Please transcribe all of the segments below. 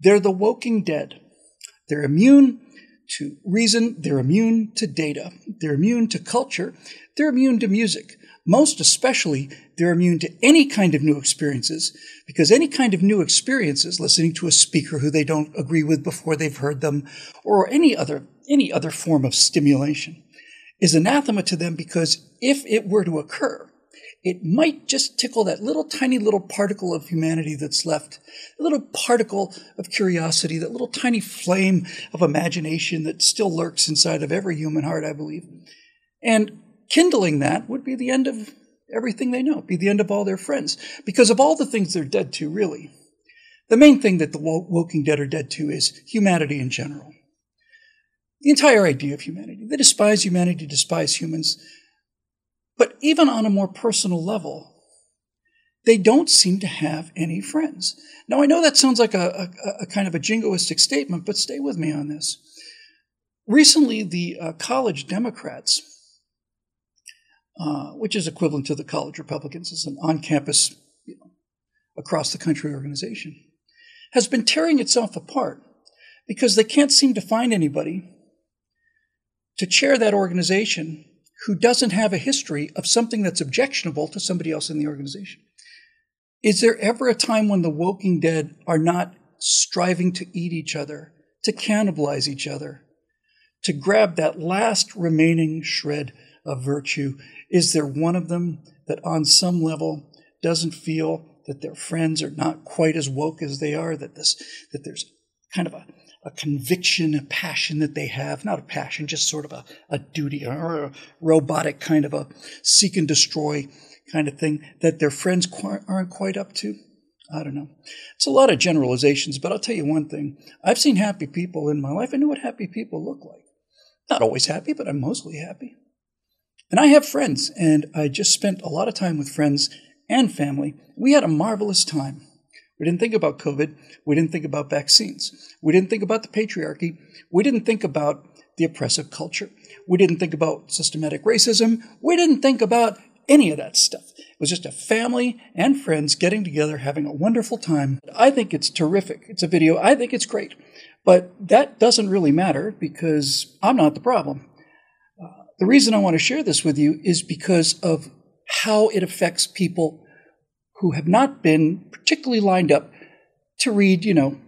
They're the woking dead. They're immune to reason, they're immune to data, they're immune to culture, they're immune to music. Most especially, they're immune to any kind of new experiences because any kind of new experiences, listening to a speaker who they don't agree with before they've heard them, or any other, any other form of stimulation, is anathema to them because if it were to occur, it might just tickle that little tiny little particle of humanity that's left, a little particle of curiosity, that little tiny flame of imagination that still lurks inside of every human heart, I believe. And kindling that would be the end of everything they know, be the end of all their friends. Because of all the things they're dead to, really, the main thing that the Woking Dead are dead to is humanity in general. The entire idea of humanity. They despise humanity, despise humans. But even on a more personal level, they don't seem to have any friends. Now, I know that sounds like a, a, a kind of a jingoistic statement, but stay with me on this. Recently, the uh, college Democrats, uh, which is equivalent to the college Republicans, is an on campus, you know, across the country organization, has been tearing itself apart because they can't seem to find anybody to chair that organization who doesn't have a history of something that's objectionable to somebody else in the organization. Is there ever a time when the Woking Dead are not striving to eat each other, to cannibalize each other, to grab that last remaining shred of virtue? Is there one of them that on some level doesn't feel that their friends are not quite as woke as they are, that this that there's kind of a a conviction, a passion that they have, not a passion, just sort of a, a duty or a robotic kind of a seek and destroy kind of thing that their friends aren't quite up to. I don't know. It's a lot of generalizations, but I'll tell you one thing. I've seen happy people in my life. I know what happy people look like. Not always happy, but I'm mostly happy. And I have friends, and I just spent a lot of time with friends and family. We had a marvelous time. We didn't think about COVID. We didn't think about vaccines. We didn't think about the patriarchy. We didn't think about the oppressive culture. We didn't think about systematic racism. We didn't think about any of that stuff. It was just a family and friends getting together, having a wonderful time. I think it's terrific. It's a video. I think it's great. But that doesn't really matter because I'm not the problem. Uh, the reason I want to share this with you is because of how it affects people who have not been particularly lined up to read, you know,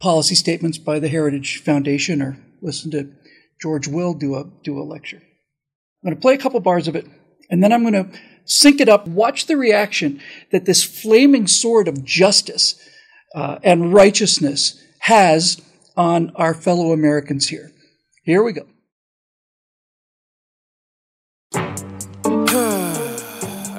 policy statements by the Heritage Foundation or listen to George Will do a do a lecture. I'm going to play a couple bars of it, and then I'm going to sync it up. Watch the reaction that this flaming sword of justice uh, and righteousness has on our fellow Americans here. Here we go.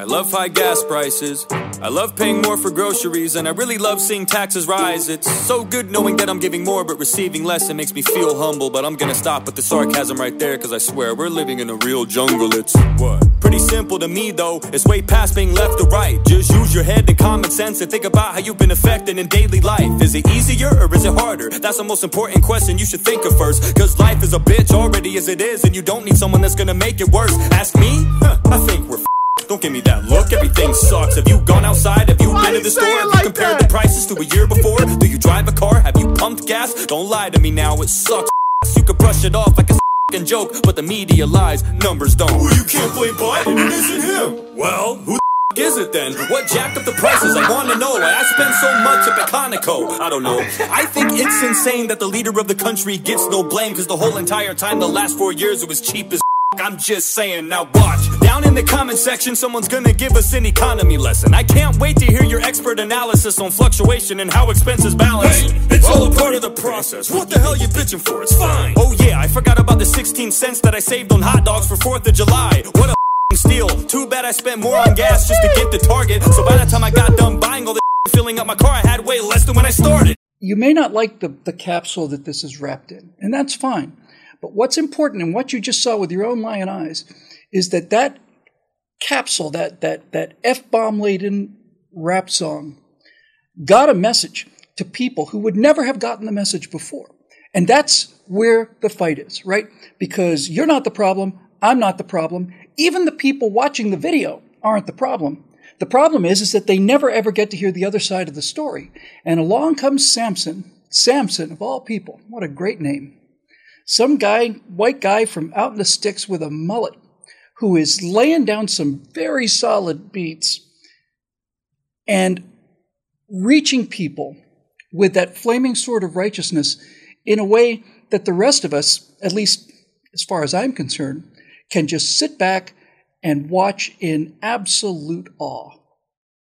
I love high gas prices. I love paying more for groceries, and I really love seeing taxes rise. It's so good knowing that I'm giving more but receiving less. It makes me feel humble, but I'm gonna stop with the sarcasm right there, cause I swear we're living in a real jungle. It's what? Pretty simple to me though, it's way past being left or right. Just use your head and common sense and think about how you've been affected in daily life. Is it easier or is it harder? That's the most important question you should think of first. Cause life is a bitch already as it is, and you don't need someone that's gonna make it worse. Ask me? Huh, I think we're don't give me that look, everything sucks. Have you gone outside? Have you Why been to the store? Have like you compared that? the prices to a year before? Do you drive a car? Have you pumped gas? Don't lie to me now, it sucks. You could brush it off like a fucking joke, but the media lies, numbers don't. Well, you can't blame Biden, it isn't him. Well, who the is it then? What jacked up the prices? I wanna know. I spend so much at Conoco. I don't know. I think it's insane that the leader of the country gets no blame, cause the whole entire time, the last four years, it was cheap as I'm just saying, now watch. Down in the comment section, someone's gonna give us an economy lesson. I can't wait to hear your expert analysis on fluctuation and how expenses balance. Hey, it's all a part of the process. What the hell you bitching for? It's fine. Oh yeah, I forgot about the 16 cents that I saved on hot dogs for 4th of July. What a steal. Too bad I spent more on gas just to get the target. So by the time I got done buying all the filling up my car, I had way less than when I started. You may not like the, the capsule that this is wrapped in, and that's fine. But what's important and what you just saw with your own lion eyes is that that capsule, that, that, that F bomb laden rap song, got a message to people who would never have gotten the message before. And that's where the fight is, right? Because you're not the problem. I'm not the problem. Even the people watching the video aren't the problem. The problem is, is that they never ever get to hear the other side of the story. And along comes Samson Samson, of all people, what a great name. Some guy, white guy from out in the sticks with a mullet, who is laying down some very solid beats and reaching people with that flaming sword of righteousness in a way that the rest of us, at least as far as I'm concerned, can just sit back and watch in absolute awe.